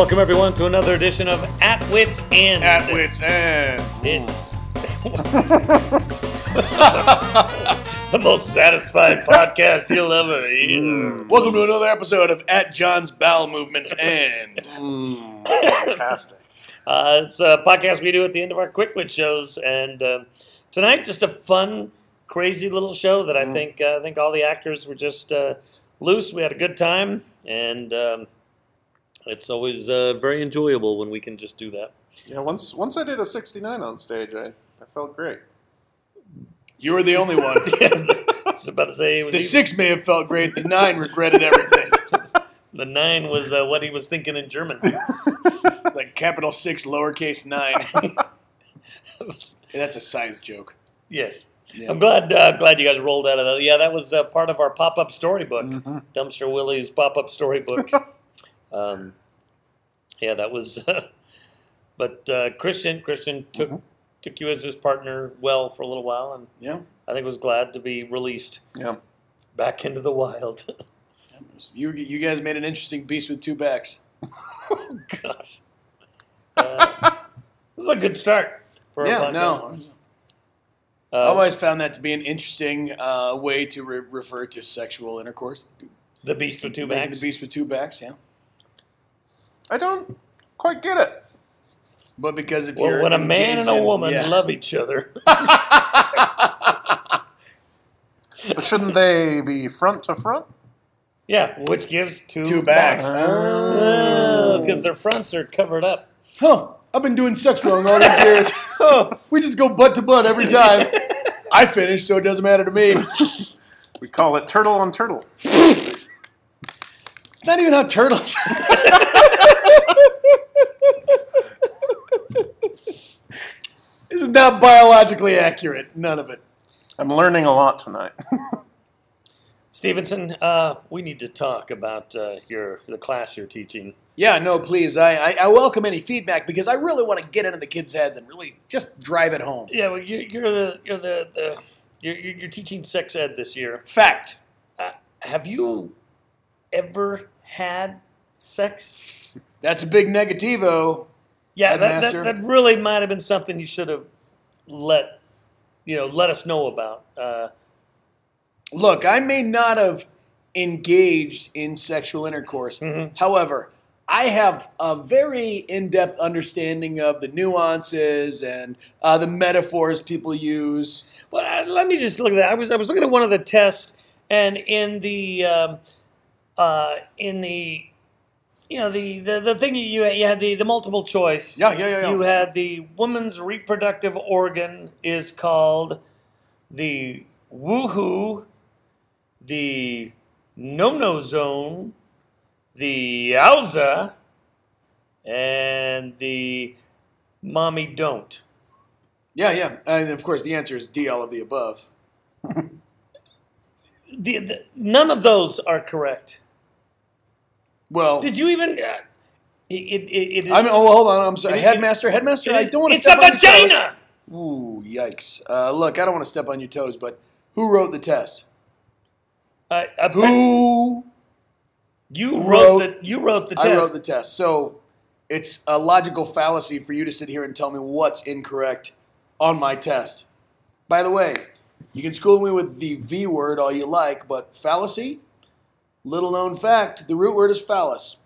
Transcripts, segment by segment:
Welcome everyone to another edition of At Wits End. At wits end. It- the most satisfying podcast you'll ever hear. Welcome to another episode of At John's Bowel Movements End. Fantastic. Uh, it's a podcast we do at the end of our Quick Wit shows, and uh, tonight just a fun, crazy little show that I think uh, I think all the actors were just uh, loose. We had a good time, and um, it's always uh, very enjoyable when we can just do that. Yeah, once once I did a 69 on stage, I, I felt great. You were the only one. yes, I was about to say The even- six may have felt great. The nine regretted everything. the nine was uh, what he was thinking in German. Like capital six, lowercase nine. That's a science joke. yes. Yeah. I'm glad uh, glad you guys rolled out of that. Yeah, that was uh, part of our pop up storybook, Mhm. Dumpster Willie's pop up storybook. Um, yeah, that was. but uh, Christian Christian took Mhm. took you as his partner well for a little while, and Yeah. I think was glad to be released Yeah. back into the wild. You you guys made an interesting beast with two backs. oh, Gosh, uh, this is a good start for a Yeah, podcast. no. I Uh, always found that to be an interesting uh, way to re- refer to sexual intercourse. the beast with two backs. the beast with two backs, yeah. I don't quite get it. But because if Well, you're when a man and a engaged in- woman yeah. love each other, But shouldn't they be front to front? yeah, which gives two, Two backs. because oh. oh, their fronts are covered up. Huh? I've been doing sex wrong all these years. Oh, We just go butt to butt every time. I finish, so it doesn't matter to me. We call it turtle on turtle. Not even how turtles. This is not biologically accurate. None of it. I'm learning a lot tonight. Stevenson, uh, we need to talk about uh, your the class you're teaching. Yeah, no, please. I, I, I welcome any feedback because I really want to get into the kids' heads and really just drive it home. Yeah, well, you're, you're the you're the, the you're, you're you're teaching sex ed this year. Fact. Uh, have you ever had sex? That's a big negativo. Yeah, that, that, that really might have been something you should have let you know let us know about. Uh, Look, I may not have engaged in sexual intercourse. Mhm. However, I have a very in depth understanding of the nuances and uh, the metaphors people use. Well, uh, let me just look at that. I was I was looking at one of the tests, and in the um, uh, in the you know the, the, the thing you you had the, the multiple choice. Yeah, yeah, yeah. yeah. You had the woman's reproductive organ is called the woohoo, the no no zone, the yowza, and the mommy don't. yeah, yeah. And of course, the answer is D, all of the above. The, the, none of those are correct. Well, Did you even? Uh, it, it, it, I mean, oh, hold on. I'm sorry. Headmaster, headmaster, I don't want to It's a step on vagina. Ooh, yikes. Uh, look, I don't want to step on your toes, but who wrote the test? Uh, uh, Who? You wrote- wrote the you wrote the test. I wrote the test. So it's a logical fallacy for you to sit here and tell me what's incorrect on my test. By the way, you can school me with the V word all you like, but fallacy, little known fact, the root word is phallus,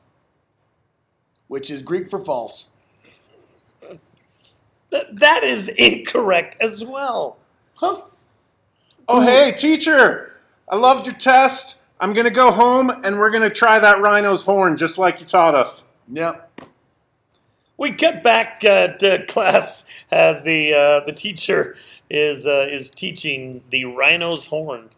which is Greek for false. Th- that is incorrect as well. Huh? Oh, hey, teacher! I loved your test. I'm going to go home and we're going to try that rhino's horn just like you taught us. Yep. We get back uh, to class as the uh, the teacher is uh, is teaching the rhino's horn.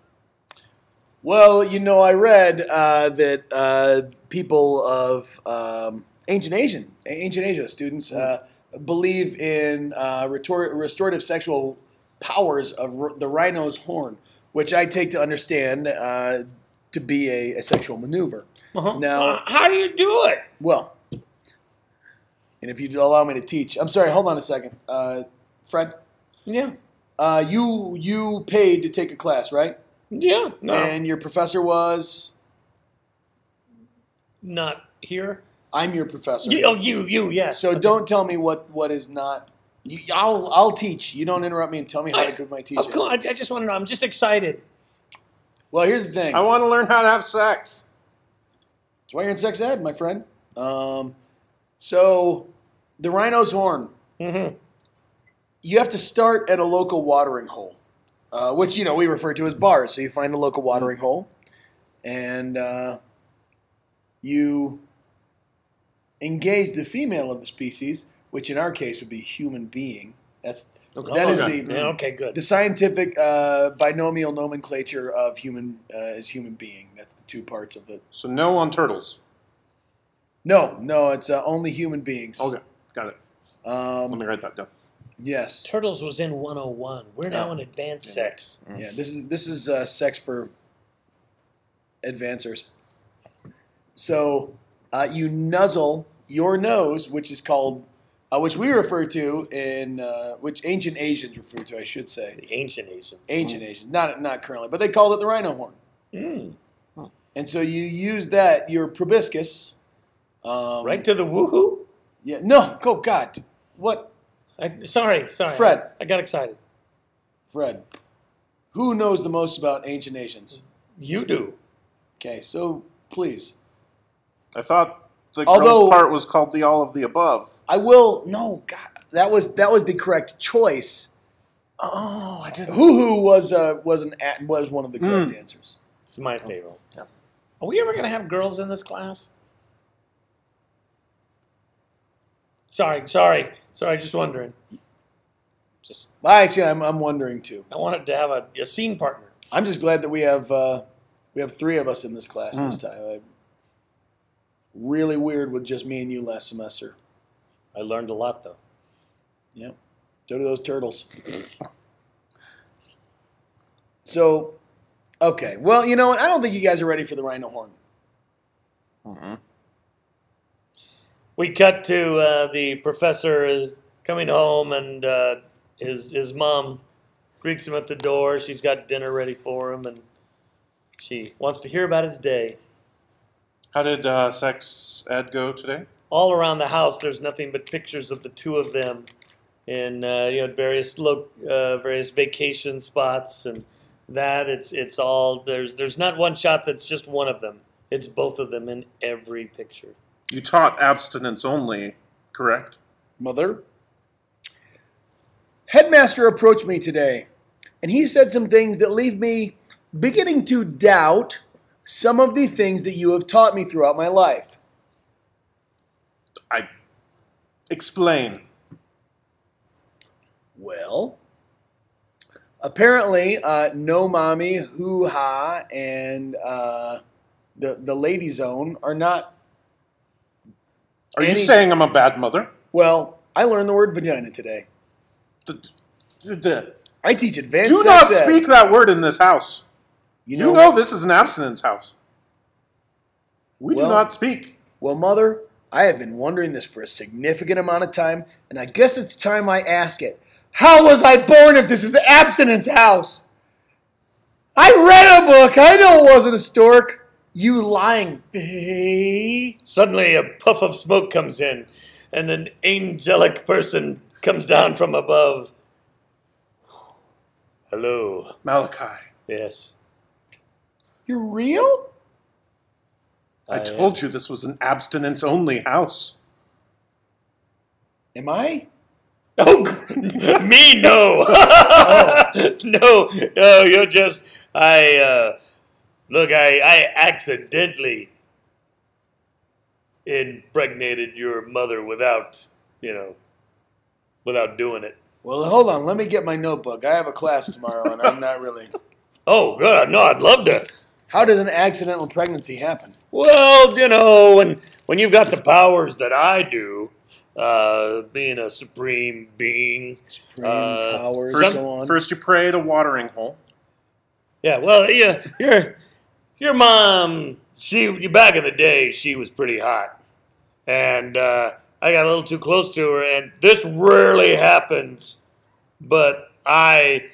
Well, you know, I read uh, that uh, people of um, ancient Asian, ancient Asia students uh, believe in uh, retor- restorative sexual powers of r- the rhino's horn, which I take to understand uh, to be a, a sexual maneuver. Uh-huh. Now- how do you do it? Well, and if you'd allow me to teach, I'm sorry. Hold on a second, uh, Fred. Yeah, Uh, you you paid to take a class, right? Yeah. No, And your professor was not here. I'm your professor. You, oh, you, you, yeah. So don't tell me what what is not. You, I'll I'll teach. You don't interrupt me and tell me how I- good my teacher. teaching. cool. I, I just want to know. I'm just excited. Well, here's the thing. I want to learn how to have sex. That's why you're in sex ed, my friend. Um, so the rhino's horn. hmm You have to start at a local watering hole, uh, which you know we refer to as bars. So you find a local watering hole, and uh, you engage the female of the species, which in our case would be human being. That's that is okay. the Yeah, okay, good. the scientific uh, binomial nomenclature of human uh, is human being. That's the two parts of it. So no on turtles. No, no, it's uh, only human beings. Okay, got it. Let Um, me write that down. Yes. Turtles was in 101. We're now in advanced sex. Yeah. This is this is uh, sex for advancers. So uh, you nuzzle your nose, which is called, uh, which we refer to in uh, which ancient Asians refer to, I should say, The ancient Asians. ancient Asians, not not currently, but they called it the rhino horn. Mm. And so you use that your proboscis. Um, Right to the woohoo? Yeah. No. Oh God. What, I, sorry, sorry. Fred. I got excited. Fred? Who knows the most about ancient Asians? You do. Okay. So please. I thought the Although- girls part was called the all of the above. I will. No, God, that was that was the correct choice. Oh, I didn't. Hoo hoo was uh, was an at, was one of the correct Mm. answers. It's my favorite. Are we ever going to have girls in this class? Sorry, sorry, sorry. Just wondering. Just Well, Actually, I'm, I'm wondering too. I wanted to have a, a scene partner. I'm just glad that we have uh, we have three of us in this class this time. I, really weird with just me and you last semester. I learned a lot though. Yep. So do those turtles. So, okay. Well, you know what? I don't think you guys are ready for the rhino horn. We cut to uh, the professor is coming home, and uh, his his mom greets him at the door. She's got dinner ready for him, and she wants to hear about his day. How did uh, sex ed go today? All around the house, there's nothing but pictures of the two of them in uh, you know various lo- uh, various vacation spots, and that it's it's all there's there's not one shot that's just one of them. It's both of them in every picture. You taught abstinence only, correct? Mother. Headmaster approached me today, and he said some things that leave me beginning to doubt some of the things that you have taught me throughout my life. I explain. Well, apparently, uh, No Mommy, Hoo Ha, and uh, the the Lady Zone are not. Are you saying I'm a bad mother? Well, I learned the word vagina today. D- d- d- I teach advanced. Do not ed. speak that word in this house. You You know, know this is an abstinence house. We Well- do not speak. Well, Mother, I have been wondering this for a significant amount of time, and I guess it's time I ask it. How was I born if this is an abstinence house? I read a book. I know it wasn't a stork. You lying. babe. Suddenly, a puff of smoke comes in, and an angelic person comes down from above. Hello. Malachi, Yes. You're real? I told you this was an abstinence only house. Am I? Oh, me? No. no. No, you're just. I, uh. Look, I, I accidentally impregnated your mother without, you know, without doing it. Well, hold on. Let me get my notebook. I have a class tomorrow, and I'm not really. Oh, good. No, I'd love to. How does an accidental pregnancy happen? Well, you know, when when you've got the powers that I do, uh, being a supreme being. Supreme Uh, powers, Some- so on. First, you pray the watering hole. Yeah, well, yeah, your your mom, she back in the day, she was pretty hot, and uh, I got a little too close to her, and this rarely happens, but I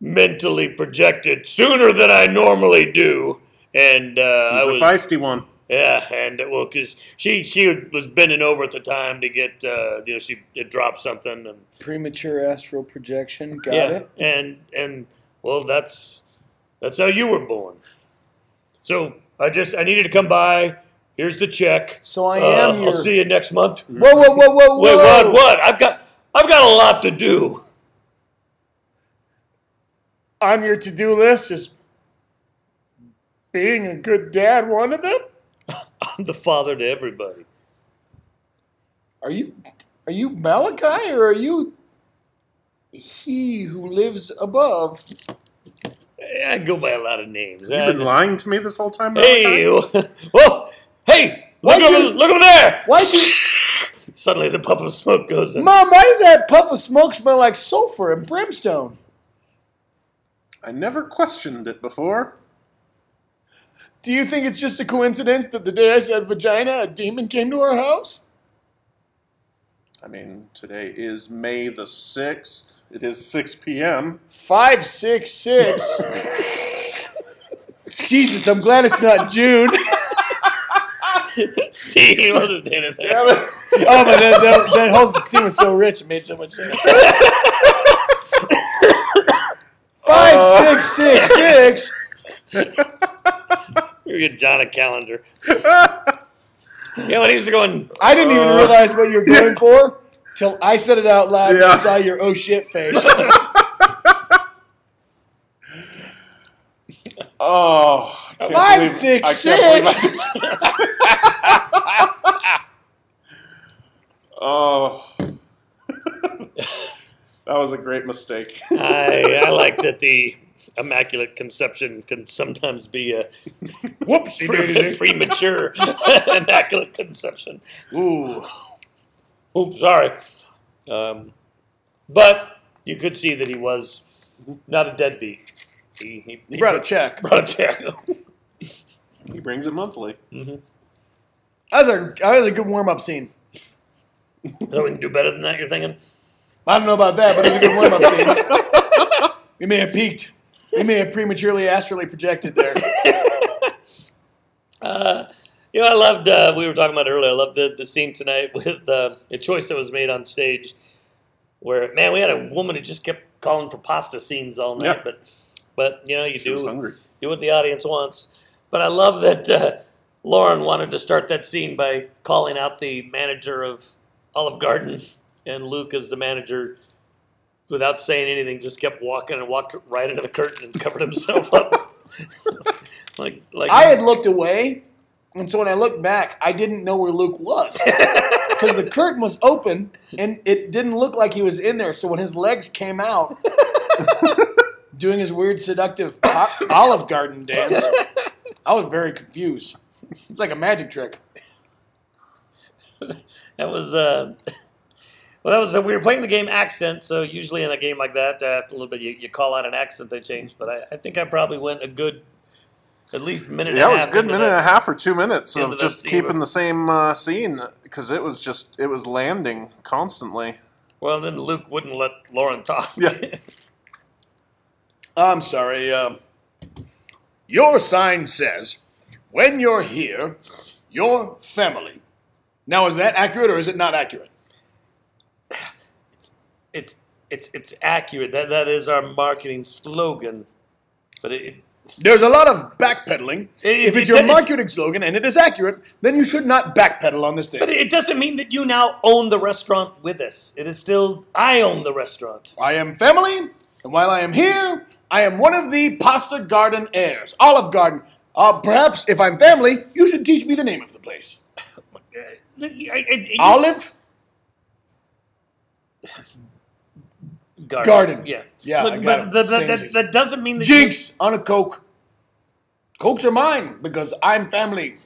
mentally projected sooner than I normally do, and uh, I He's a feisty one. Yeah, and uh, well, because she she was bending over at the time to get uh, you know she had dropped something and Premature astral projection. Got yeah, it. and and well that's that's how you were born. So I just I needed to come by. Here's the check. So I Uh, am your. I'll see you next month. Whoa, whoa, whoa, whoa, whoa! Wait, what? What? I've got I've got a lot to do. On your to-do list is being a good dad. One of them. I'm the father to everybody. Are you? Are you Malachi or are you? He who lives above. I go by a lot of names. You've been lying to me this whole time. hey, Malachi? whoa, hey! Look Why over, you- look over there! Why you, Suddenly, the puff of smoke goes in. Mom? Why does that puff of smoke smell like sulfur and brimstone? I never questioned it before. Do you think it's just a coincidence that the day I said vagina, a demon came to our house? I mean, today is May the 6th. It is 6 p.m. Five six six. Jesus, I'm glad it's not June. See, he wasn't doing it there. Oh, but that, that, that whole scene was so rich, it made so much sense. Five uh. six six six. You get John a calendar. yeah, when he was going, I didn't even uh, realize what you're going for till I said it out loud and I saw your oh shit face. Oh, Five, believe- six, six. oh, that was a great mistake. I, I like that the immaculate conception can sometimes be a Whoopsie pre- premature immaculate conception. Ooh. Oops, sorry. Um, but you could see that he was not a deadbeat. He, he, He brought a check. brought a check. He brings it monthly. That was a, that was a good warm up scene. so we can do better than that, you're thinking? I don't know about that, but it was a good warm up scene. We may have peaked. We may have prematurely astrally projected there. Uh, you know, I loved, uh, we were talking about it earlier, I loved the, the scene tonight with uh, a choice that was made on stage where, man, we had a woman who just kept calling for pasta scenes all night, Yep. but, but, you know, you She was do, hungry. do what the audience wants. But I love that uh, Lauren wanted to start that scene by calling out the manager of Olive Garden, and Luke, as the manager, without saying anything, just kept walking and walked right into the curtain and covered himself up. like, like I had looked away, and so when I looked back, I didn't know where Luke was. Because the curtain was open, and it didn't look like he was in there. So when his legs came out, doing his weird seductive Olive Garden dance, I was very confused. It's like a magic trick. That was uh, well. That was uh, we were playing the game accent. So usually in a game like that, uh, after a little bit, you, you call out an accent, they change. But I, I think I probably went a good, at least minute. Yeah, it was a good minute and a half or two minutes of just keeping with- the same uh, scene because it was just it was landing constantly. Well, then Luke wouldn't let Lauren talk. Yeah. I'm sorry. Um, your sign says, when you're here, your family. Now, is that accurate or is it not accurate? it's it's it's accurate. That that is our marketing slogan. But it There's a lot of backpedaling. If it's it- your it- marketing slogan and it is accurate, then you should not backpedal on this thing. but it doesn't mean that you now own the restaurant with us. It is still I own the restaurant. I am family, and while I am here, I am one of the Pasta Garden heirs. Olive Garden. Uh, perhaps if I'm family, you should teach me the name of the place. Olive garden. Garden. Yeah. Yeah, Look, but it. that, that, that, doesn't mean that Jinx on a Coke. Cokes are mine because I'm family.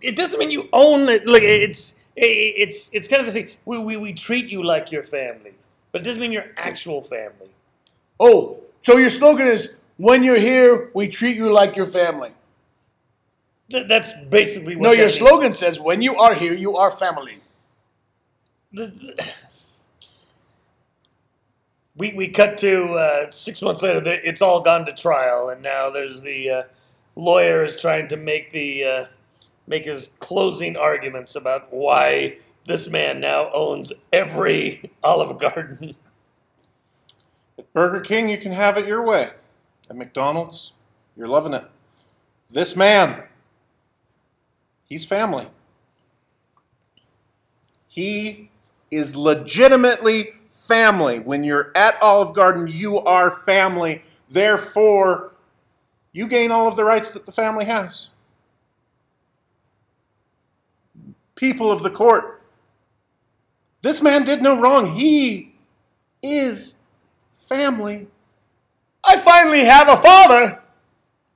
It doesn't mean you own it. Like it's it's it's kind of the thing. We, we we treat you like your family, but it doesn't mean you're actual family. Oh, so your slogan is when you're here, we treat you like your family. Th- that's basically what. No, your means. slogan says when you are here, you are family. The- the- we we cut to uh, six months later. It's all gone to trial, and now there's the uh, lawyer is trying to make the uh, make his closing arguments about why this man now owns every Olive Garden. At Burger King, you can have it your way. At McDonald's, you're loving it. This man, he's family. He is legitimately family. When you're at Olive Garden, you are family. Therefore, you gain all of the rights that the family has. People of the court, this man did no wrong. He is family. I finally have a father,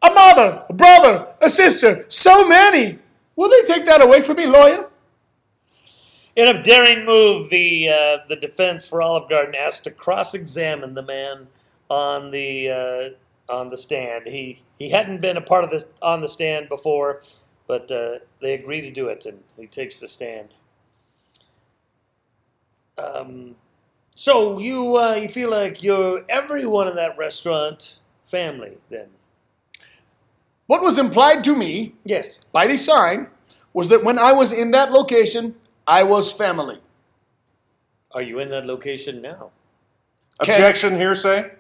a mother, a brother, a sister, so many. Will they take that away from me, lawyer? In a daring move, the uh, the defense for Olive Garden asked to cross-examine the man on the uh, on the stand. He he hadn't been a part of this on the stand before, but uh, they agree to do it, and he takes the stand. Um, so you uh, you feel like you're everyone in that restaurant family then? What was implied to me Yes. by the sign was that when I was in that location, I was family. Are you in that location now? Okay. Objection, hearsay.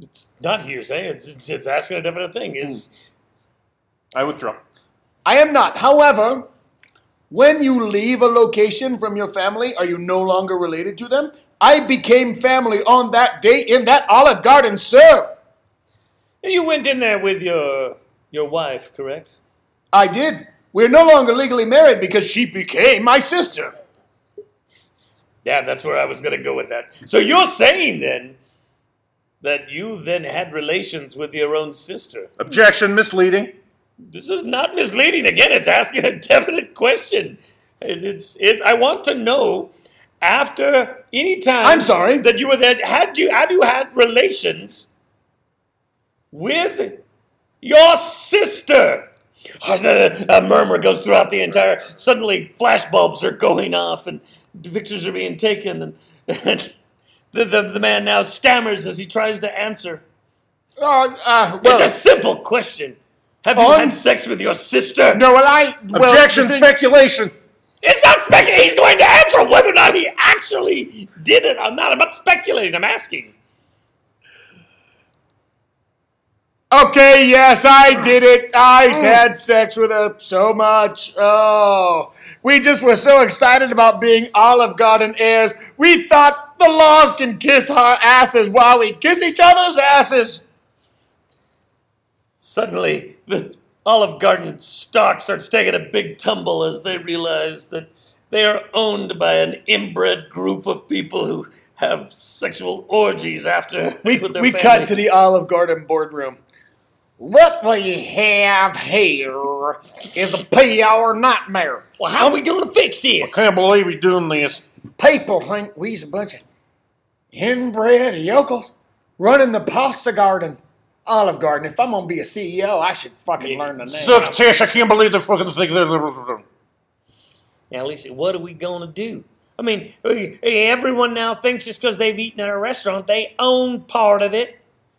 It's not hearsay. It's it's, it's asking a definite thing. Is hmm. I withdraw. I am not. However, when you leave a location from your family, are you no longer related to them? I became family on that day in that Olive Garden, sir. you went in there with your your wife, correct? I did. We're no longer legally married because she became my sister. Yeah, that's where I was going to go with that. So you're saying then that you then had relations with your own sister? Objection, misleading. This is not misleading. Again, it's asking a definite question. It- It's it's. I want to know after any time. I'm sorry. that you were there. Had you had you had relations with your sister? A murmur goes throughout the entire. Suddenly, flashbulbs are going off, and pictures are being taken, and, and the, the the man now stammers as he tries to answer. Uh, uh, well, it's a simple question. Have you On- had sex with your sister? no, well, I. Well, Objection, thing- speculation. It's not speculating. He's going to answer whether or not he actually did it. I'm not. I'm not speculating. I'm asking. Okay, yes, I did it. I oh. had sex with her so much. Oh, we just were so excited about being Olive Garden heirs. We thought the laws can kiss our asses while we kiss each other's asses. Suddenly, the Olive Garden stock starts taking a big tumble as they realize that they are owned by an inbred group of people who have sexual orgies after We, we family. cut to the Olive Garden boardroom. What we have here is a PR nightmare. Well, how are we going to fix this? I can't believe you're doing this. People think we's a bunch of inbred yokels running the pasta garden. Olive Garden. If I'm gonna be a CEO, I should fucking learn the name. Suck Tish, I can't believe the fucking thing. Now, Lisa, what are we going to do? I mean, everyone now thinks just because they've eaten at a restaurant, they own part of it.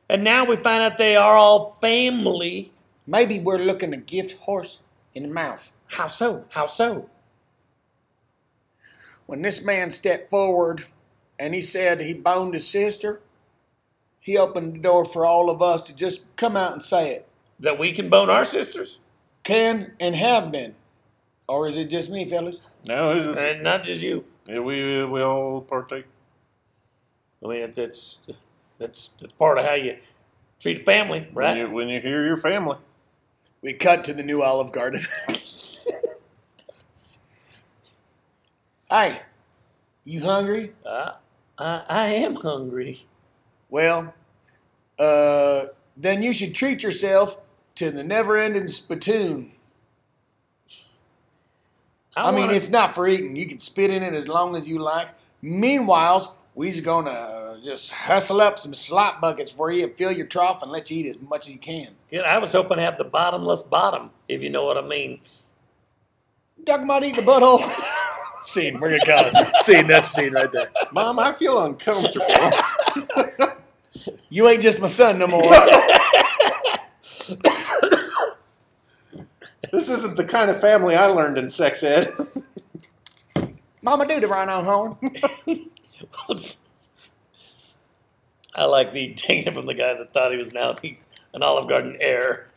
And now we find out they are all family. Maybe we're looking to gift horse in the mouth. How so? How so? When this man stepped forward and he said he boned his sister, he opened the door for all of us to just come out and say it. That we can bone our sisters? Can and have been. Or is it just me, fellas? No, is it? Uh, and not just you. Yeah, we we all partake. I mean, it- that's, that's, that's part of how you treat family, When right? you, when you hear your family. We cut to the new Olive Garden. hey, you hungry? Uh, I, I am hungry. Well, uh, then you should treat yourself to the never ending spittoon. I, mean, wanna- it's not for eating. You can spit in it as long as you like. Meanwhile, we's gonna uh, just hustle up some slop buckets for you, and fill your trough, and let you eat as much as you can. Yeah, I was hoping to have the bottomless bottom, if you know what I mean. You talking about eating the butthole? scene, we're gonna call it. Scene, that's scene right there. Mom, I feel uncomfortable. You ain't just my son no more. this isn't the kind of family I learned in sex ed. Mama do the rhino horn. I like the taking it from the guy that thought he was now the, an Olive Garden heir.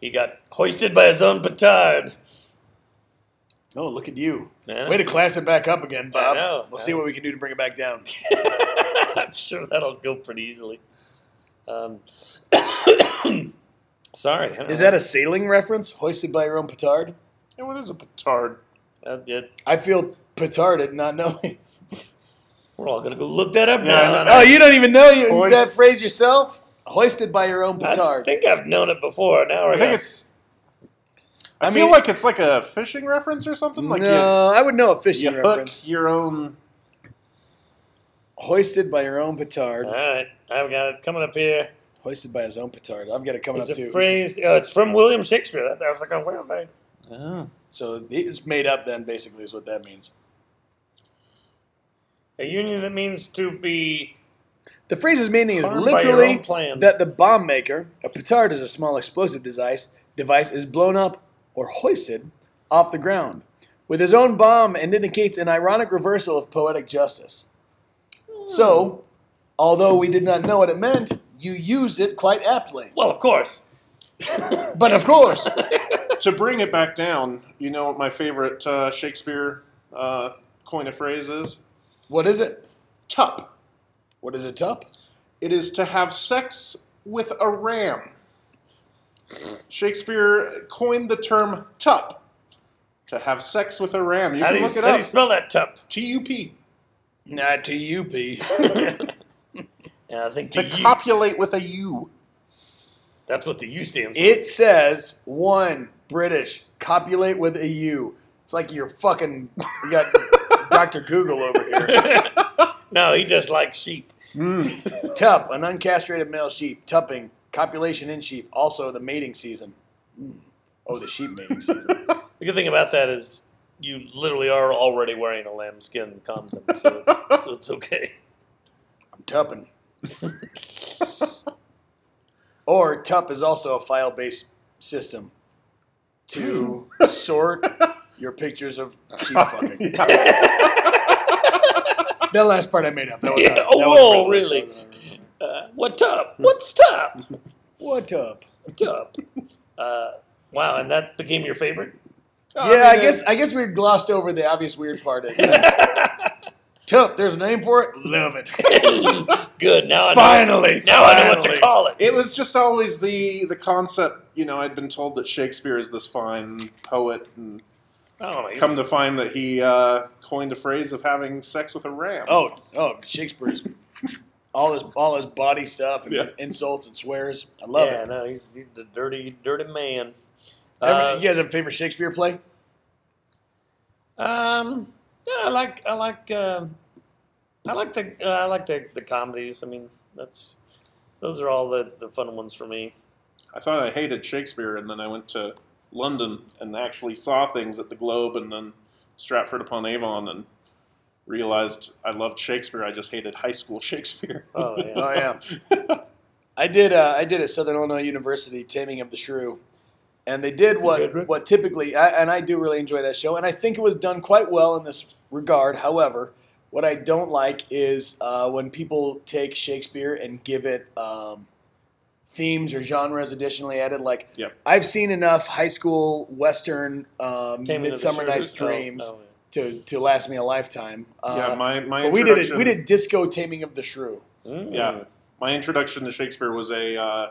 he got hoisted by his own petard. Oh, look at you. Yeah. Way to class it back up again, Bob. know. We'll see what we can do to bring it back down. I'm sure that'll go pretty easily. Um, sorry. Is that a sailing reference? Hoisted by your own petard? and what is a petard? Uh, yeah, I feel petarded not knowing. We're all gonna go look that up Yeah, now. I Oh, you don't even know you, Hoist- that phrase yourself? Hoisted by your own petard. I petard. think I've known it before. Now I think it's. I, I feel mean- like it's like a fishing reference or something. Like no, I would know a you, fishing you hook reference. your own. Hoisted by your own petard. all right. I've got it coming up here. Hoisted by his own petard. I've got it coming It's up a too. phrase. Oh, it's from William Shakespeare. I was like, oh, where am I? Oh. So it's made up then, basically, is what that means. A union that means to be. The phrase's meaning is Harmed by your literally own plan. that the bomb maker, a petard is a small explosive device, device is blown up or hoisted off the ground with his own bomb and indicates an ironic reversal of poetic justice. So, although we did not know what it meant, you used it quite aptly. Well, of course. But of course, to bring it back down, you know what my favorite uh, Shakespeare uh, coin of phrase is? What is it? Tup. What is it, Tup? It is to have sex with a ram. Shakespeare coined the term tup. To have sex with a ram. You How do can you, look it how do you spell that, Tup? T U P. Not T-U-P. Think To copulate with a U. that's what the U stands for. It says one British copulate with a U. It's like you're fucking. You got Dr. Google over here. no, he just likes sheep. Tup, an uncastrated male sheep. Tupping, copulation in sheep. Also the mating season. Hmm. Oh, the sheep mating season. The good thing about that is you literally are already wearing a lambskin condom, so it's, so it's okay. I'm tupping. or Tup is also a file-based system to sort your pictures of sheep fucking. That last part I made up. That was Yeah. not- that Oh, was really? Uh, what Tup? What's Tup? What up? Tup. Uh, wow, and that became your favorite? Oh, yeah, I, mean, guess I guess we glossed over the obvious weird part. Is Tup, there's a name for it. Love it. Good. Now I know, Finally, now I know what to call it. It was just always the the concept. You know, I'd been told that Shakespeare is this fine poet, and I come to find that he uh, coined a phrase of having sex with a ram. Oh, oh, Shakespeare's all his all his body stuff and Yeah. insults and swears. I love yeah, it. Yeah, no, he's, he's the dirty, dirty man. Uh, you guys have a favorite Shakespeare play? Um, yeah, I like I like um I like the uh, I like the, the comedies. I mean, that's those are all the, the fun ones for me. I thought I hated Shakespeare, and then I went to London and actually saw things at the Globe and then Stratford upon Avon and realized I loved Shakespeare. I just hated high school Shakespeare. Oh yeah, Oh yeah. I did. Uh, I did at Southern Illinois University, Taming of the Shrew, and they did what what typically, I, and I do really enjoy that show, and I think it was done quite well in this regard. However, what I don't like is uh, when people take Shakespeare and give it um, themes or genres additionally added. Like Yep. I've seen enough high school western um, Taming of the Midsummer Shrew. Night's Oh, Dreams oh, to to last me a lifetime. Uh, yeah, my my but we did it. introduction- We did disco Taming of the Shrew. yeah. Mm. Yeah. My introduction to Shakespeare was a uh,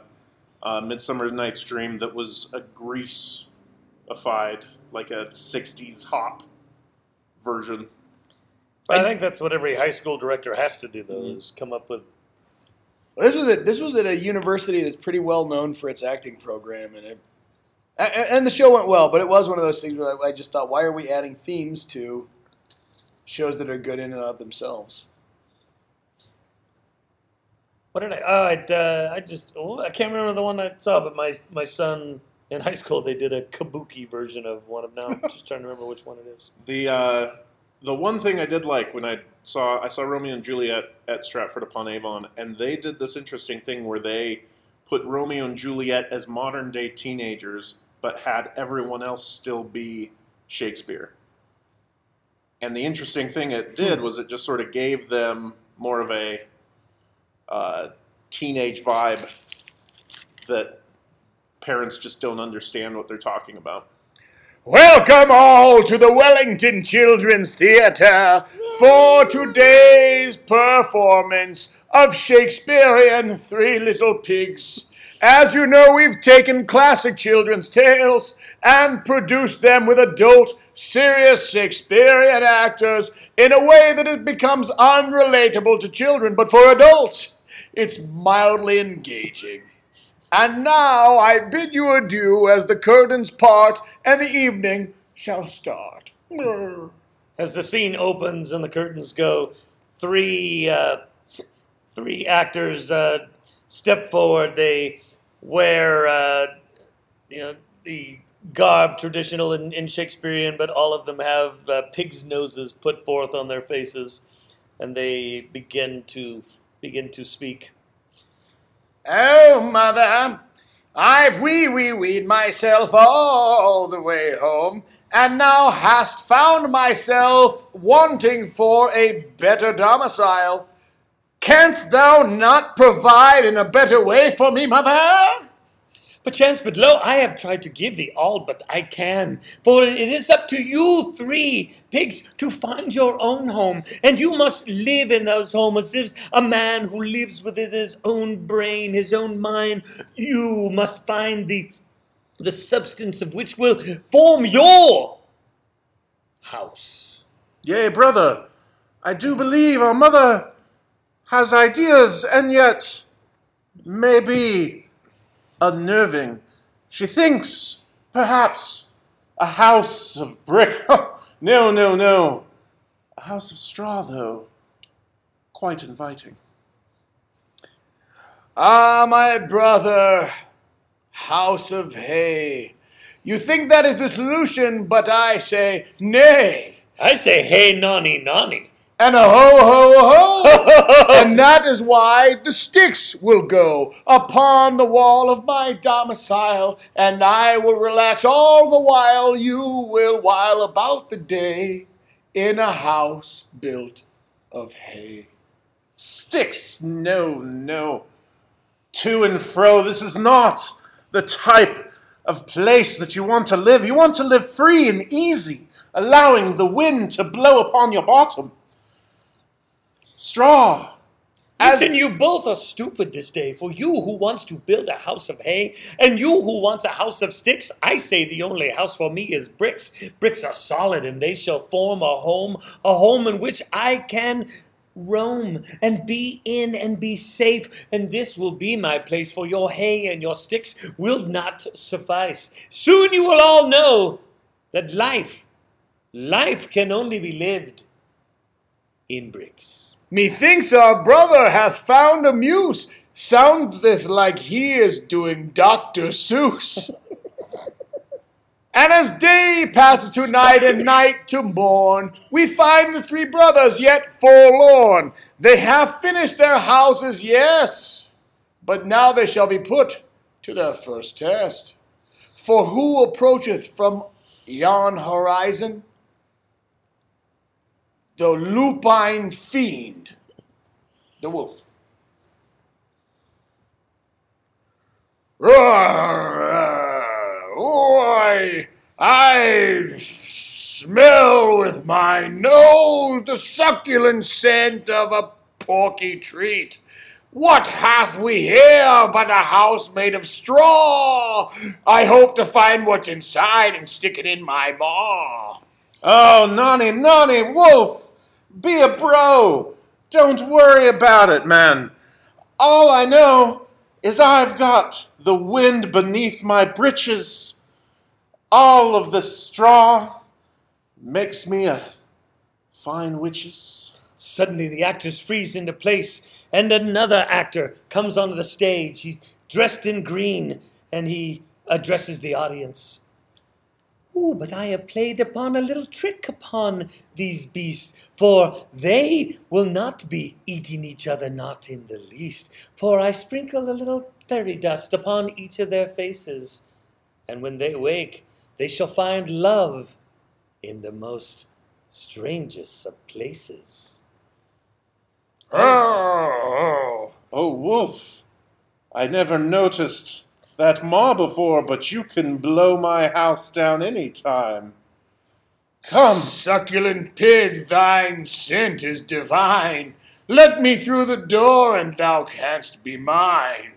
uh, Midsummer Night's Dream that was a grease-ified, like a '60s hop version. I think that's what every high school director has to do, though, Mm-hmm. is come up with. Well, this was at, this was at a university that's pretty well known for its acting program, and it, a- a- and the show went well. But it was one of those things where I, I just thought, why are we adding themes to shows that are good in and of themselves? What did I? Oh, I, uh, I just oh, I can't remember the one I saw, but my my son in high school they did a kabuki version of one of them. now. I'm just trying to remember which one it is. The uh, the one thing I did like when I saw I saw Romeo and Juliet at Stratford upon Avon, and they did this interesting thing where they put Romeo and Juliet as modern day teenagers, but had everyone else still be Shakespeare. And the interesting thing it did was it just sort of gave them more of a uh, teenage vibe that parents just don't understand what they're talking about. Welcome all to the Wellington Children's Theatre for today's performance of Shakespearean Three Little Pigs. As you know, we've taken classic children's tales and produced them with adult, serious Shakespearean actors in a way that it becomes unrelatable to children, but for adults, it's mildly engaging. And now I bid you adieu as the curtains part and the evening shall start. As the scene opens and the curtains go, three uh, three actors uh, step forward. They wear uh, you know the garb traditional in, in Shakespearean, but all of them have uh, pigs' noses put forth on their faces, and they begin to begin to speak. Oh, mother, I've wee wee weed myself all the way home, and now hast found myself wanting for a better domicile. Canst thou not provide in a better way for me, mother? Perchance, but lo, I have tried to give thee all but I can. For it is up to you three pigs to find your own home, and you must live in those homes as if a man who lives within his own brain, his own mind. You must find the the substance of which will form your house. Yea, brother, I do believe our mother has ideas, and yet maybe unnerving. She thinks, perhaps, a house of brick. no, no, no. A house of straw, though, quite inviting. Ah, my brother, house of hay. You think that is the solution, but I say nay. I say, hey, nonny, nonny. And a ho, ho, ho! and that is why the sticks will go upon the wall of my domicile, and I will relax all the while you will while about the day in a house built of hay. Sticks, no, no. To and fro, this is not the type of place that you want to live. You want to live free and easy, allowing the wind to blow upon your bottom. Straw. Listen, you both are stupid this day. For you who wants to build a house of hay, and you who wants a house of sticks, I say the only house for me is bricks. Bricks are solid, and they shall form a home, a home in which I can roam and be in and be safe. And this will be my place, for your hay and your sticks will not suffice. Soon you will all know that life, life can only be lived in bricks. Methinks our brother hath found a muse. Soundeth like he is doing Dr. Seuss. and as day passes to night and night to morn, we find the three brothers yet forlorn. They have finished their houses, yes, but now they shall be put to their first test. For who approacheth from yon horizon? The lupine fiend, the wolf. Roar! I smell with my nose the succulent scent of a porky treat. What hath we here but a house made of straw? I hope to find what's inside and stick it in my maw. Oh, Nonny, Nonny, Wolf, be a bro. Don't worry about it, man. All I know is I've got the wind beneath my breeches. All of the straw makes me a fine witches. Suddenly, the actors freeze into place, and another actor comes onto the stage. He's dressed in green, and he addresses the audience. Ooh, but I have played upon a little trick upon these beasts, for they will not be eating each other, not in the least. For I sprinkle a little fairy dust upon each of their faces. and when they wake, they shall find love in the most strangest of places. Oh, Oh, Wolf, I never noticed that maw before, but you can blow my house down any time. Come, succulent pig, thine scent is divine. Let me through the door, and thou canst be mine.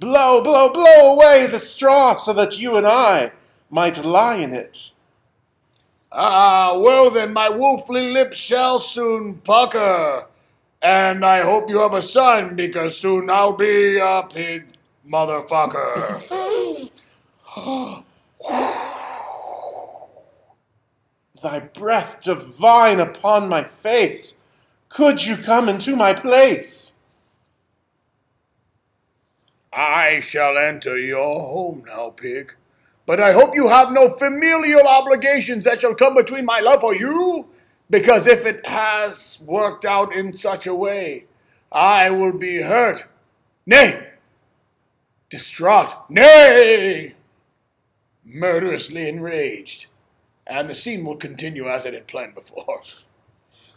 blow, blow, blow away the straw so that you and I might lie in it. Ah, well then, my wolfly lips shall soon pucker. And I hope you have a son, because soon I'll be a pig motherfucker. Thy breath divine upon my face. Could you come into my place? I shall enter your home now, pig. But I hope you have no familial obligations that shall come between my love for you, because if it has worked out in such a way, I will be hurt. Nay, distraught. Nay, murderously enraged. And the scene will continue as it had planned before.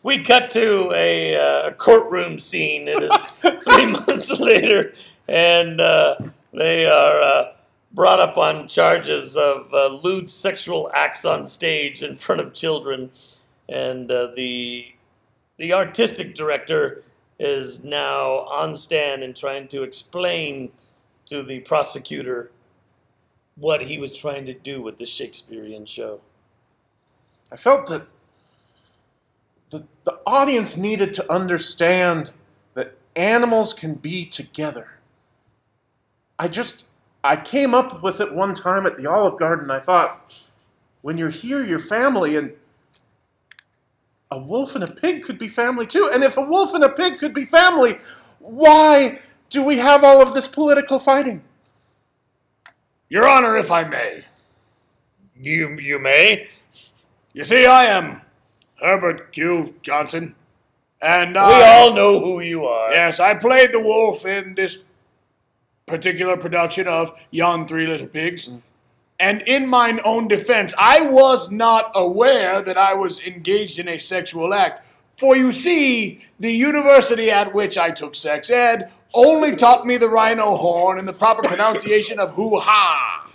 We cut to a uh, courtroom scene. It is three months later, and uh, they are uh, brought up on charges of uh, lewd sexual acts on stage in front of children. And uh, the the artistic director is now on stand and trying to explain to the prosecutor what he was trying to do with the Shakespearean show. I felt that the, the audience needed to understand that animals can be together. I just, I came up with it one time at the Olive Garden. I thought, when you're here, you're family, and a wolf and a pig could be family too. And if a wolf and a pig could be family, why do we have all of this political fighting? Your Honor, if I may. You you may. You see, I am Herbert Q. Johnson, and We I, all know who you are. yes, I played the wolf in this particular production of Yon Three Little Pigs. Mm-hmm. And in mine own defense, I was not aware that I was engaged in a sexual act. For you see, the university at which I took sex ed only taught me the rhino horn and the proper pronunciation of hoo ha.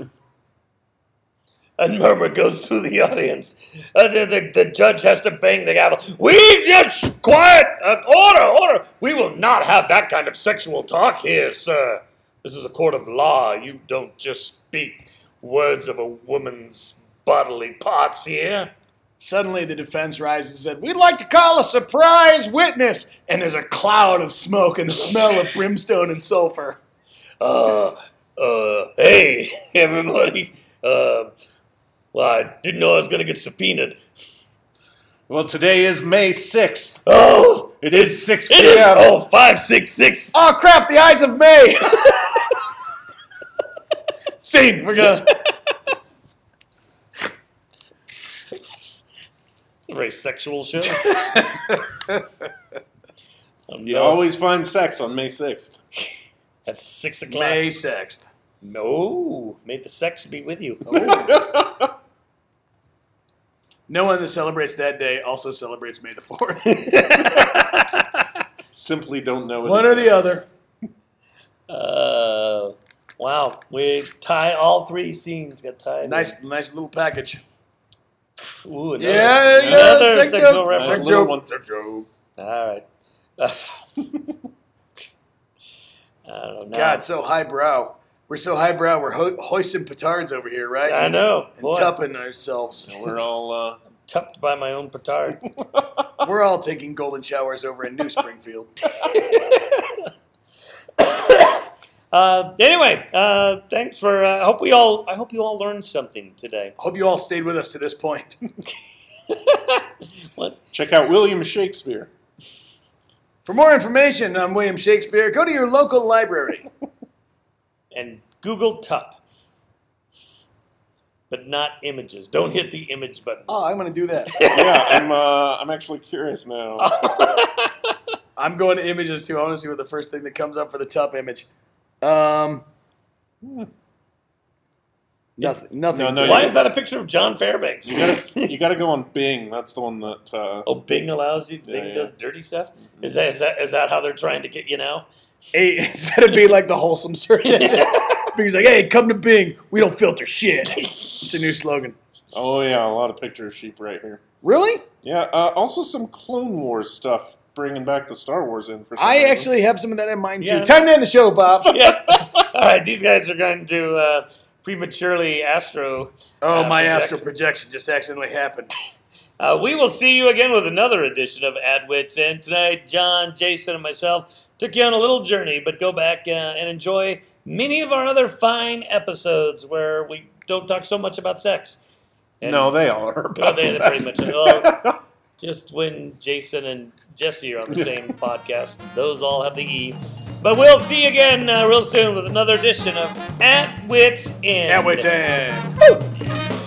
And murmur goes through the audience. Uh, the, the, the judge has to bang the gavel. We just quiet. Uh, order, order. We will not have that kind of sexual talk here, sir. This is a court of law. You don't just speak words of a woman's bodily parts here. Suddenly, the defense rises and said, We'd like to call a surprise witness. And there's a cloud of smoke and the smell of brimstone and sulfur. Uh, uh, hey, everybody. Uh, well, I didn't know I was going to get subpoenaed. Well, today is May 6th. Oh, It is 6 it is. p.m. Oh, 566. Oh, crap, the Ides of May! Scene, we're gonna. A very sexual show. oh, You no. always find sex on May 6th. At six o'clock. May 6th. No. May the sex be with you. Oh. No one that celebrates that day also celebrates May the 4th. Simply don't know it One or the exists. other. Uh, wow. We tie all three scenes. Got tied. Nice, nice little package. Ooh, another, Yeah, yeah, another sex sexual joke. reference. Nice Sex little joke. one. Sex joke. All right. I don't know. God, so highbrow. We're so highbrow. We're ho- hoisting petards over here, right? I know. And Boy, tupping ourselves. We're all uh, tucked by my own petard. We're all taking golden showers over in New Springfield. Uh, anyway, uh, thanks for. Uh, I hope we all. I hope you all learned something today. I hope you all stayed with us to this point. What? check out William Shakespeare. For more information on William Shakespeare, go to your local library. And Google Tup, but not images. Don't hit the image button. Oh, I'm going to do that. yeah, I'm uh, I'm actually curious now. I'm going to images too. I want to see what the first thing that comes up for the top image. Um, no, Nothing. Nothing. No, no. Why is that a picture of John Fairbanks? You gotta you gotta go on Bing. That's the one that. Uh, oh, Bing allows you. Yeah, Bing yeah. does dirty stuff. Is that is that is that how they're trying to get you now? Hey, instead of being like the wholesome search engine, Bing's like, "Hey, come to Bing. We don't filter shit." It's a new slogan. oh yeah, a lot of picture of sheep right here. Really? Yeah. Uh, also some Clone Wars stuff, bringing back the Star Wars in for. Some I reason. actually have some of that in mind Yeah. too. Time to end the show, Bob. yeah. All right, these guys are going to uh, prematurely astro. Oh, uh, my project. astral projection just accidentally happened. Uh, we will see you again with another edition of At Wits. And tonight, John, Jason, and myself took you on a little journey, but go back uh, and enjoy many of our other fine episodes where we don't talk so much about sex. And- No, they all are. About they pretty much well, just when Jason and Jesse are on the same podcast, those all have the E. But we'll see you again uh, real soon with another edition of At Wits End. At wit's end. Woo!